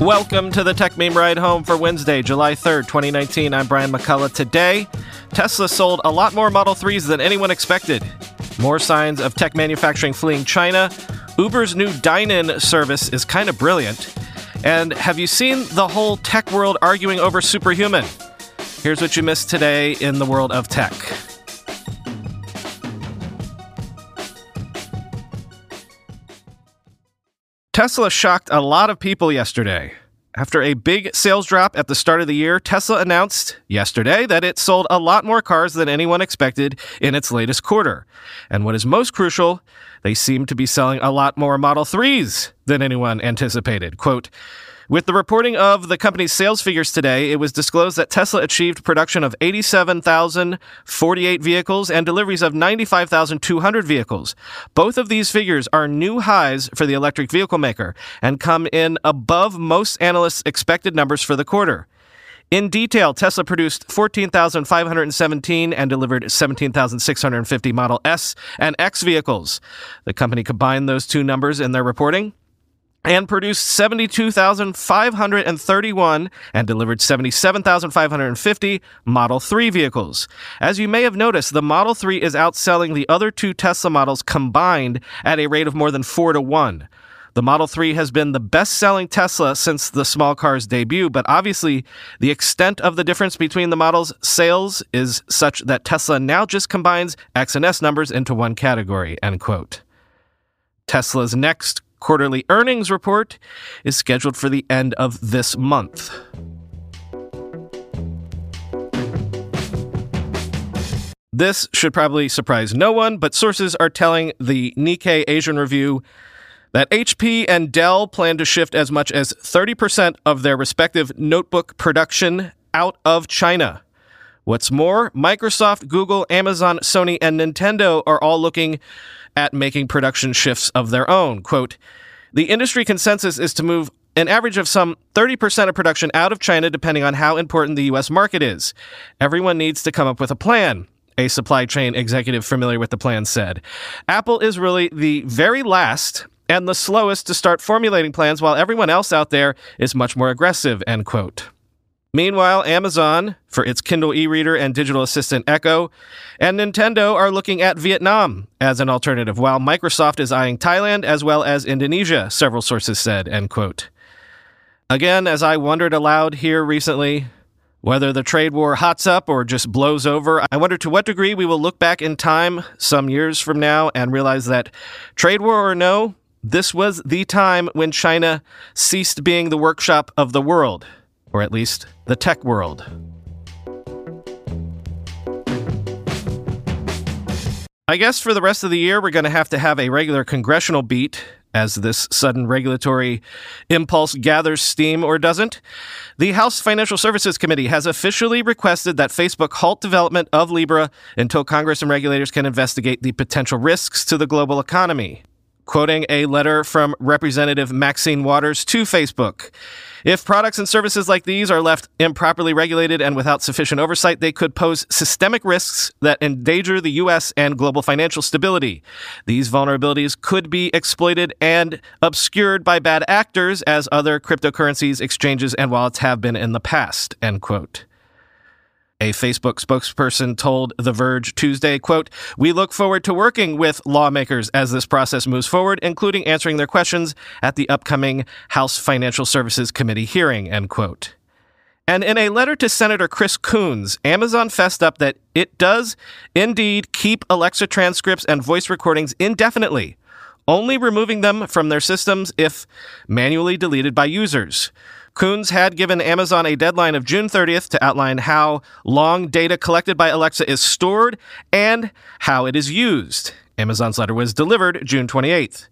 Welcome to the Techmeme Ride Home for Wednesday, July 3rd, 2019. I'm Brian McCullough. Today, Tesla sold a lot more Model 3s than anyone expected. More signs of tech manufacturing fleeing China. Uber's new dine in service is kind of brilliant. And have you seen the whole tech world arguing over superhuman? Here's what you missed today in the world of tech. Tesla shocked a lot of people yesterday. After a big sales drop at the start of the year, Tesla announced yesterday that it sold a lot more cars than anyone expected in its latest quarter. And what is most crucial, they seem to be selling a lot more Model 3s than anyone anticipated. Quote, with the reporting of the company's sales figures today, it was disclosed that Tesla achieved production of 87,048 vehicles and deliveries of 95,200 vehicles. Both of these figures are new highs for the electric vehicle maker and come in above most analysts' expected numbers for the quarter. In detail, Tesla produced 14,517 and delivered 17,650 Model S and X vehicles. The company combined those two numbers in their reporting and produced 72,531 and delivered 77,550 Model 3 vehicles. As you may have noticed, the Model 3 is outselling the other two Tesla models combined at a rate of more than 4 to 1. The Model 3 has been the best selling Tesla since the small car's debut, but obviously the extent of the difference between the models' sales is such that Tesla now just combines X and S numbers into one category, end quote. Tesla's next quarterly earnings report is scheduled for the end of this month. This should probably surprise no one, but sources are telling the Nikkei Asian Review that HP and Dell plan to shift as much as 30% of their respective notebook production out of China. What's more, Microsoft, Google, Amazon, Sony, and Nintendo are all looking at making production shifts of their own. Quote, the industry consensus is to move an average of some 30% of production out of China, depending on how important the U.S. market is. Everyone needs to come up with a plan. A supply chain executive familiar with the plan said. Apple is really the very last and the slowest to start formulating plans while everyone else out there is much more aggressive, end quote. Meanwhile, Amazon, for its Kindle e reader and digital assistant Echo, and Nintendo are looking at Vietnam as an alternative, while Microsoft is eyeing Thailand as well as Indonesia, several sources said, end quote. Again, as I wondered aloud here recently, whether the trade war hots up or just blows over, I wonder to what degree we will look back in time some years from now and realize that trade war or no, this was the time when China ceased being the workshop of the world or at least the tech world. I guess for the rest of the year, we're going to have to have a regular congressional beat as this sudden regulatory impulse gathers steam or doesn't. The House Financial Services Committee has officially requested that Facebook halt development of Libra until Congress and regulators can investigate the potential risks to the global economy. Quoting a letter from Representative Maxine Waters to Facebook. If products and services like these are left improperly regulated and without sufficient oversight, they could pose systemic risks that endanger the U.S. and global financial stability. These vulnerabilities could be exploited and obscured by bad actors as other cryptocurrencies, exchanges, and wallets have been in the past. End quote. A Facebook spokesperson told The Verge Tuesday, quote, We look forward to working with lawmakers as this process moves forward, including answering their questions at the upcoming House Financial Services Committee hearing, end quote. And in a letter to Senator Chris Coons, Amazon fessed up that it does indeed keep Alexa transcripts and voice recordings indefinitely, only removing them from their systems if manually deleted by users. Coons had given Amazon a deadline of June 30th to outline how long data collected by Alexa is stored and how it is used. Amazon's letter was delivered June 28th.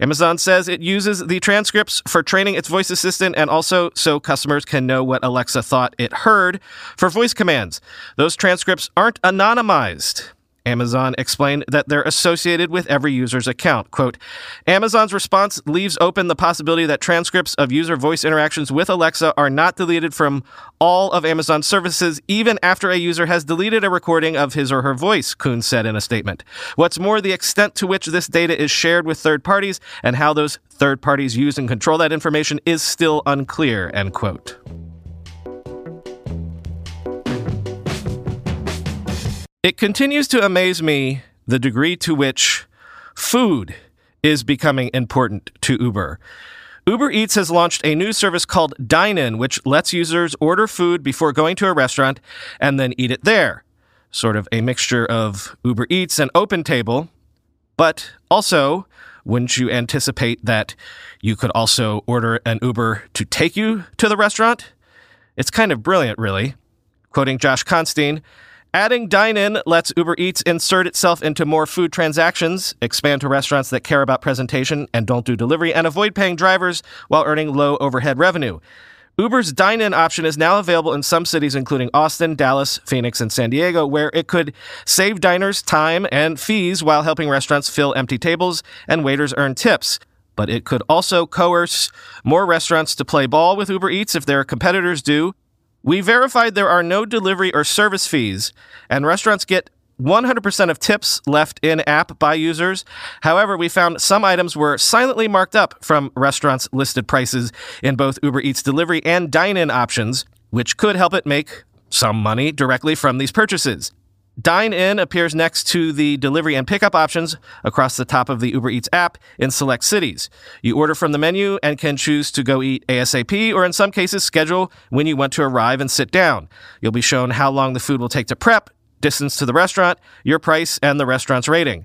Amazon says it uses the transcripts for training its voice assistant and also so customers can know what Alexa thought it heard for voice commands. Those transcripts aren't anonymized. Amazon explained that they're associated with every user's account. Quote, Amazon's response leaves open the possibility that transcripts of user voice interactions with Alexa are not deleted from all of Amazon's services, even after a user has deleted a recording of his or her voice, Coons said in a statement. What's more, the extent to which this data is shared with third parties and how those third parties use and control that information is still unclear, end quote. It continues to amaze me the degree to which food is becoming important to Uber. Uber Eats has launched a new service called Dine In, which lets users order food before going to a restaurant and then eat it there. Sort of a mixture of Uber Eats and Open Table. But also, wouldn't you anticipate that you could also order an Uber to take you to the restaurant? It's kind of brilliant, really. Quoting Josh Constine, Adding dine in lets Uber Eats insert itself into more food transactions, expand to restaurants that care about presentation and don't do delivery, and avoid paying drivers while earning low overhead revenue. Uber's dine in option is now available in some cities, including Austin, Dallas, Phoenix, and San Diego, where it could save diners time and fees while helping restaurants fill empty tables and waiters earn tips. But it could also coerce more restaurants to play ball with Uber Eats if their competitors do, we verified there are no delivery or service fees, and restaurants get 100% of tips left in app by users. However, we found some items were silently marked up from restaurants' listed prices in both Uber Eats delivery and dine in options, which could help it make some money directly from these purchases. Dine In appears next to the delivery and pickup options across the top of the Uber Eats app in select cities. You order from the menu and can choose to go eat ASAP or in some cases schedule when you want to arrive and sit down. You'll be shown how long the food will take to prep, distance to the restaurant, your price, and the restaurant's rating.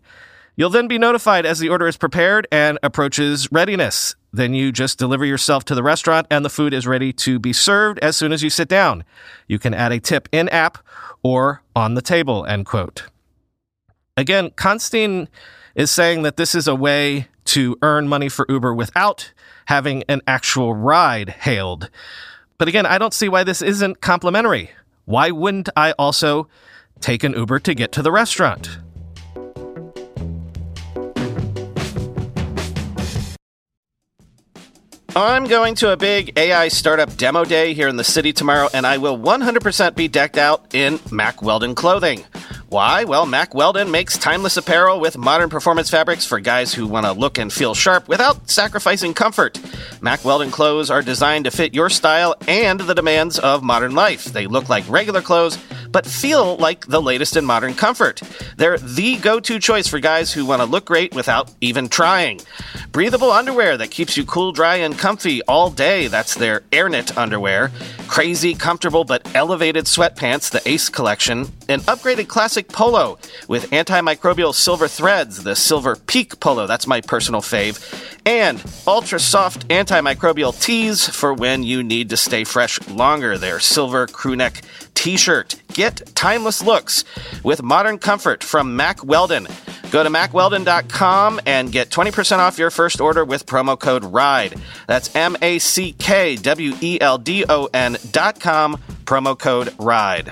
You'll then be notified as the order is prepared and approaches readiness. Then you just deliver yourself to the restaurant and the food is ready to be served as soon as you sit down. You can add a tip in app or on the table, end quote. Again, Constine is saying that this is a way to earn money for Uber without having an actual ride hailed. But again, I don't see why this isn't complimentary. Why wouldn't I also take an Uber to get to the restaurant? I'm going to a big AI startup demo day here in the city tomorrow, and I will 100% be decked out in Mack Weldon clothing. Why? Well, Mack Weldon makes timeless apparel with modern performance fabrics for guys who want to look and feel sharp without sacrificing comfort. Mack Weldon clothes are designed to fit your style and the demands of modern life. They look like regular clothes, but feel like the latest in modern comfort. They're the go to choice for guys who want to look great without even trying. Breathable underwear that keeps you cool, dry, and comfy all day. That's their AirKnit underwear. Crazy, comfortable, but elevated sweatpants, the Ace collection. An upgraded classic polo with antimicrobial silver threads, the Silver Peak polo. That's my personal fave. And ultra soft antimicrobial tees for when you need to stay fresh longer. Their silver crewneck t shirt. Get timeless looks with modern comfort from Mack Weldon. Go to mackweldon.com and get 20% off your first order with promo code RIDE. That's M A C K W E L D O N.com, promo code RIDE.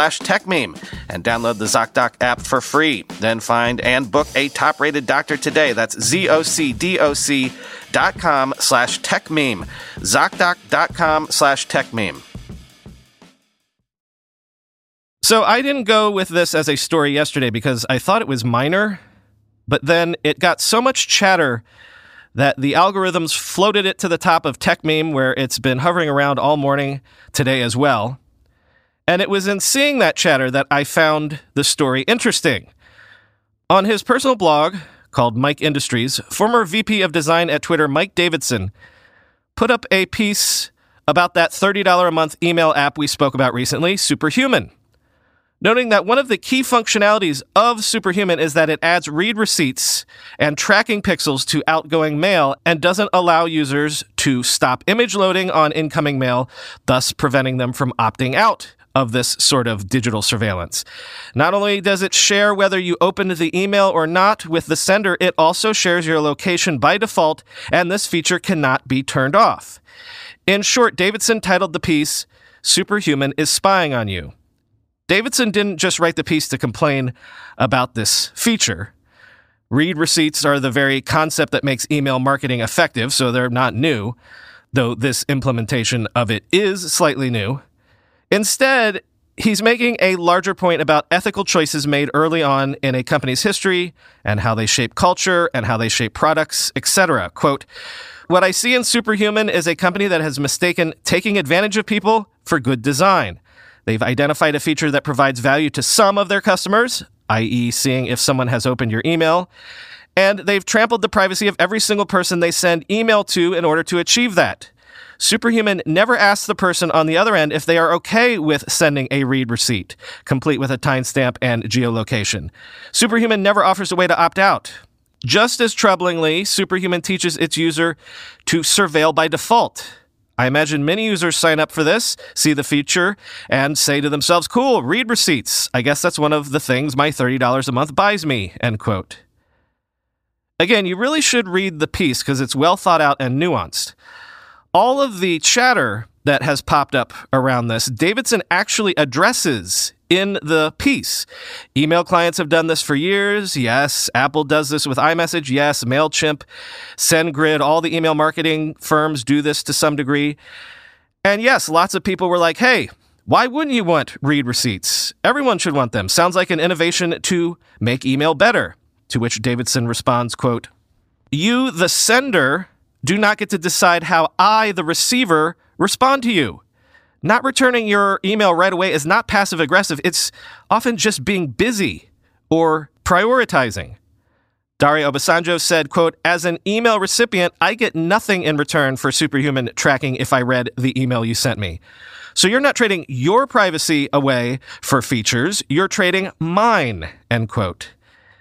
slash techmeme and download the ZocDoc app for free. Then find and book a top-rated doctor today. That's Z-O-C-D-O-C dot com slash techmeme. ZocDoc.com slash techmeme. So I didn't go with this as a story yesterday because I thought it was minor, but then it got so much chatter that the algorithms floated it to the top of Techmeme, where it's been hovering around all morning today as well. And it was in seeing that chatter that I found the story interesting. On his personal blog called Mike Industries, former VP of Design at Twitter, Mike Davidson, put up a piece about that $30 a month email app we spoke about recently, Superhuman noting that one of the key functionalities of Superhuman is that it adds read receipts and tracking pixels to outgoing mail and doesn't allow users to stop image loading on incoming mail, thus preventing them from opting out of this sort of digital surveillance. Not only does it share whether you opened the email or not with the sender, it also shares your location by default, and this feature cannot be turned off. In short, Davidson titled the piece, Superhuman is Spying on You. Davidson didn't just write the piece to complain about this feature. Read receipts are the very concept that makes email marketing effective, so they're not new, though this implementation of it is slightly new. Instead, he's making a larger point about ethical choices made early on in a company's history and how they shape culture and how they shape products, etc. Quote, what I see in Superhuman is a company that has mistaken taking advantage of people for good design. They've identified a feature that provides value to some of their customers, i.e., seeing if someone has opened your email. And they've trampled the privacy of every single person they send email to in order to achieve that. Superhuman never asks the person on the other end if they are okay with sending a read receipt, complete with a timestamp and geolocation. Superhuman never offers a way to opt out. Just as troublingly, Superhuman teaches its user to surveil by default. I imagine many users sign up for this, see the feature, and say to themselves, cool, read receipts. I guess that's one of the things my $30 a month buys me, end quote. Again, you really should read the piece because it's well thought out and nuanced. All of the chatter that has popped up around this, Davidson actually addresses in the piece. Email clients have done this for years. Yes. Apple does this with iMessage. Yes. MailChimp, SendGrid, all the email marketing firms do this to some degree. And yes, lots of people were like, hey, why wouldn't you want read receipts? Everyone should want them. Sounds like an innovation to make email better. To which Davidson responds, quote, You, the sender, do not get to decide how I, the receiver, respond to you. Not returning your email right away is not passive aggressive, it's often just being busy or prioritizing. Dare Obasanjo said, quote, as an email recipient, I get nothing in return for superhuman tracking if I read the email you sent me. So you're not trading your privacy away for features, you're trading mine, end quote.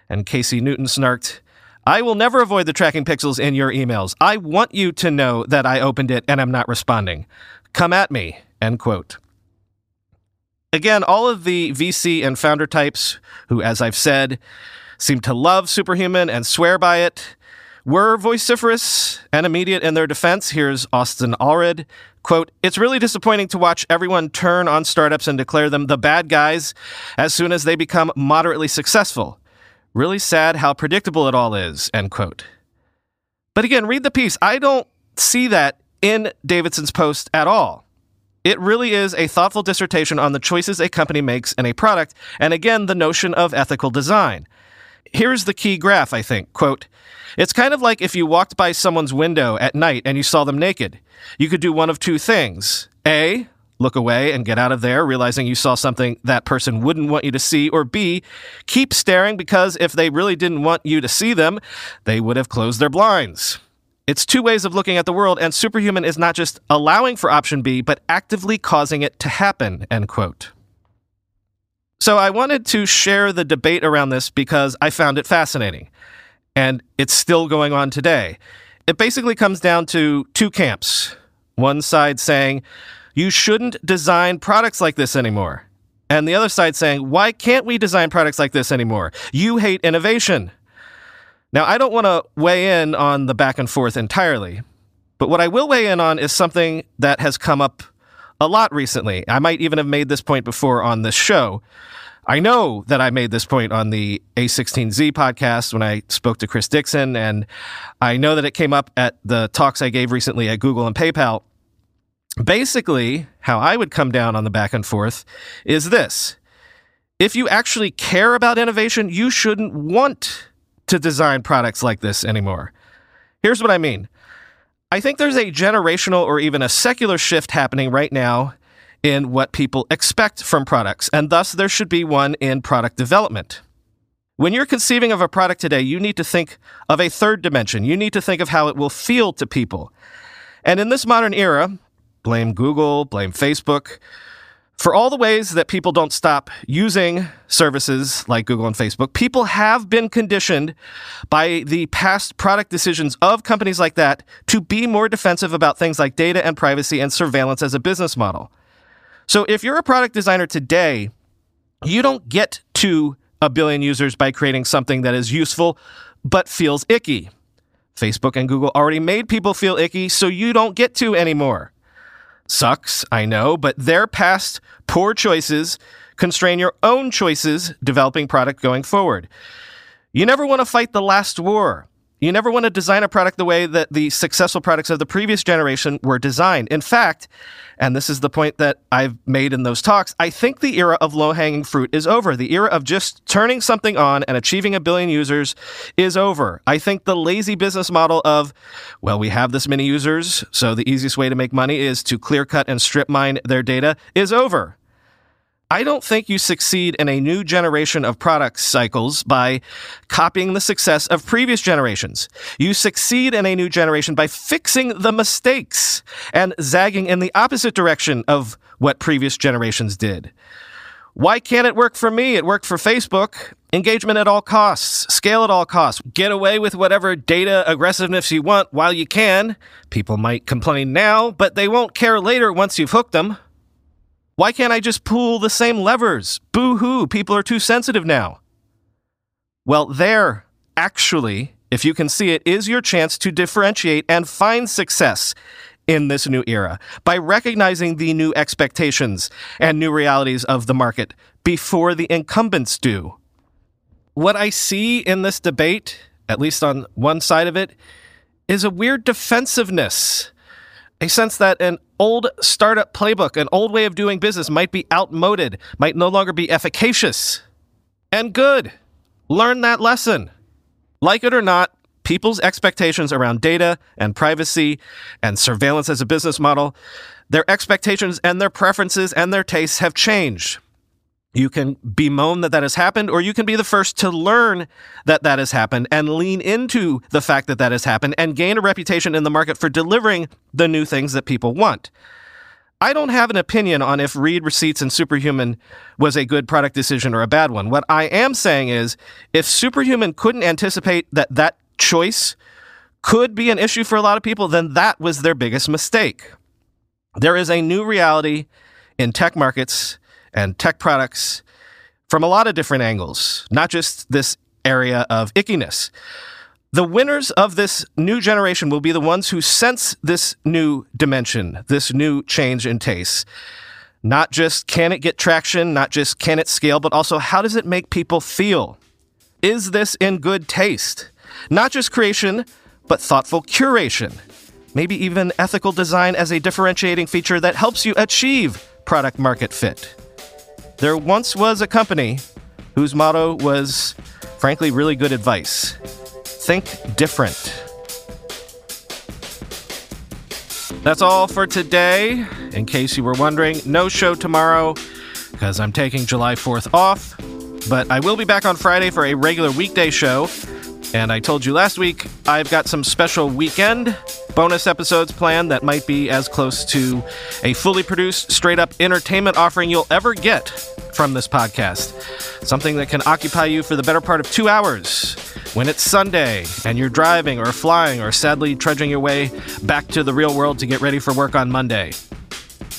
And Casey Newton snarked, I will never avoid the tracking pixels in your emails. I want you to know that I opened it and I'm not responding. Come at me. End quote. Again, all of the VC and founder types who, as I've said, seem to love Superhuman and swear by it were vociferous and immediate in their defense. Here's Austin Allred. Quote, it's really disappointing to watch everyone turn on startups and declare them the bad guys as soon as they become moderately successful. Really sad how predictable it all is, end quote. But again, read the piece. I don't see that in Davidson's post at all. It really is a thoughtful dissertation on the choices a company makes in a product, and again, the notion of ethical design. Here's the key graph, I think. Quote, it's kind of like if you walked by someone's window at night and you saw them naked. You could do one of two things. A, look away and get out of there, realizing you saw something that person wouldn't want you to see, or B, keep staring because if they really didn't want you to see them, they would have closed their blinds. It's two ways of looking at the world, and Superhuman is not just allowing for option B, but actively causing it to happen, end quote. So I wanted to share the debate around this because I found it fascinating. And it's still going on today. It basically comes down to two camps. One side saying, you shouldn't design products like this anymore. And the other side saying, why can't we design products like this anymore? You hate innovation. Now, I don't want to weigh in on the back and forth entirely, but what I will weigh in on is something that has come up a lot recently. I might even have made this point before on this show. I know that I made this point on the A16Z podcast when I spoke to Chris Dixon, and I know that it came up at the talks I gave recently at Google and PayPal. Basically, how I would come down on the back and forth is this. If you actually care about innovation, you shouldn't want to design products like this anymore. Here's what I mean. I think there's a generational or even a secular shift happening right now in what people expect from products, and thus there should be one in product development. When you're conceiving of a product today, you need to think of a third dimension. You need to think of how it will feel to people. And in this modern era, blame Google, blame Facebook, for all the ways that people don't stop using services like Google and Facebook, people have been conditioned by the past product decisions of companies like that to be more defensive about things like data and privacy and surveillance as a business model. So if you're a product designer today, you don't get to a billion users by creating something that is useful but feels icky. Facebook and Google already made people feel icky, so you don't get to anymore. Sucks, I know, but their past poor choices constrain your own choices developing product going forward. You never want to fight the last war. You never want to design a product the way that the successful products of the previous generation were designed. In fact, and this is the point that I've made in those talks, I think the era of low hanging fruit is over. The era of just turning something on and achieving a billion users is over. I think the lazy business model of, well, we have this many users, so the easiest way to make money is to clear cut and strip mine their data is over. I don't think you succeed in a new generation of product cycles by copying the success of previous generations. You succeed in a new generation by fixing the mistakes and zagging in the opposite direction of what previous generations did. Why can't it work for me? It worked for Facebook. Engagement at all costs, scale at all costs, get away with whatever data aggressiveness you want while you can. People might complain now, but they won't care later once you've hooked them. Why can't I just pull the same levers? Boo hoo, people are too sensitive now. Well, there, actually, if you can see it, is your chance to differentiate and find success in this new era by recognizing the new expectations and new realities of the market before the incumbents do. What I see in this debate, at least on one side of it, is a weird defensiveness a sense that an old startup playbook, an old way of doing business might be outmoded, might no longer be efficacious. And good. Learn that lesson. Like it or not, people's expectations around data and privacy and surveillance as a business model, their expectations and their preferences and their tastes have changed. You can bemoan that that has happened, or you can be the first to learn that that has happened and lean into the fact that that has happened and gain a reputation in the market for delivering the new things that people want. I don't have an opinion on if read receipts and Superhuman was a good product decision or a bad one. What I am saying is if Superhuman couldn't anticipate that that choice could be an issue for a lot of people, then that was their biggest mistake. There is a new reality in tech markets and tech products from a lot of different angles, not just this area of ickiness. The winners of this new generation will be the ones who sense this new dimension, this new change in taste. Not just can it get traction, not just can it scale, but also how does it make people feel? Is this in good taste? Not just creation, but thoughtful curation. Maybe even ethical design as a differentiating feature that helps you achieve product market fit. There once was a company whose motto was, frankly, really good advice think different. That's all for today. In case you were wondering, no show tomorrow because I'm taking July 4th off, but I will be back on Friday for a regular weekday show. And I told you last week, I've got some special weekend bonus episodes planned that might be as close to a fully produced, straight up entertainment offering you'll ever get from this podcast. Something that can occupy you for the better part of two hours when it's Sunday and you're driving or flying or sadly trudging your way back to the real world to get ready for work on Monday.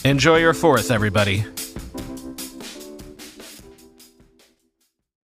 Enjoy your fourth, everybody.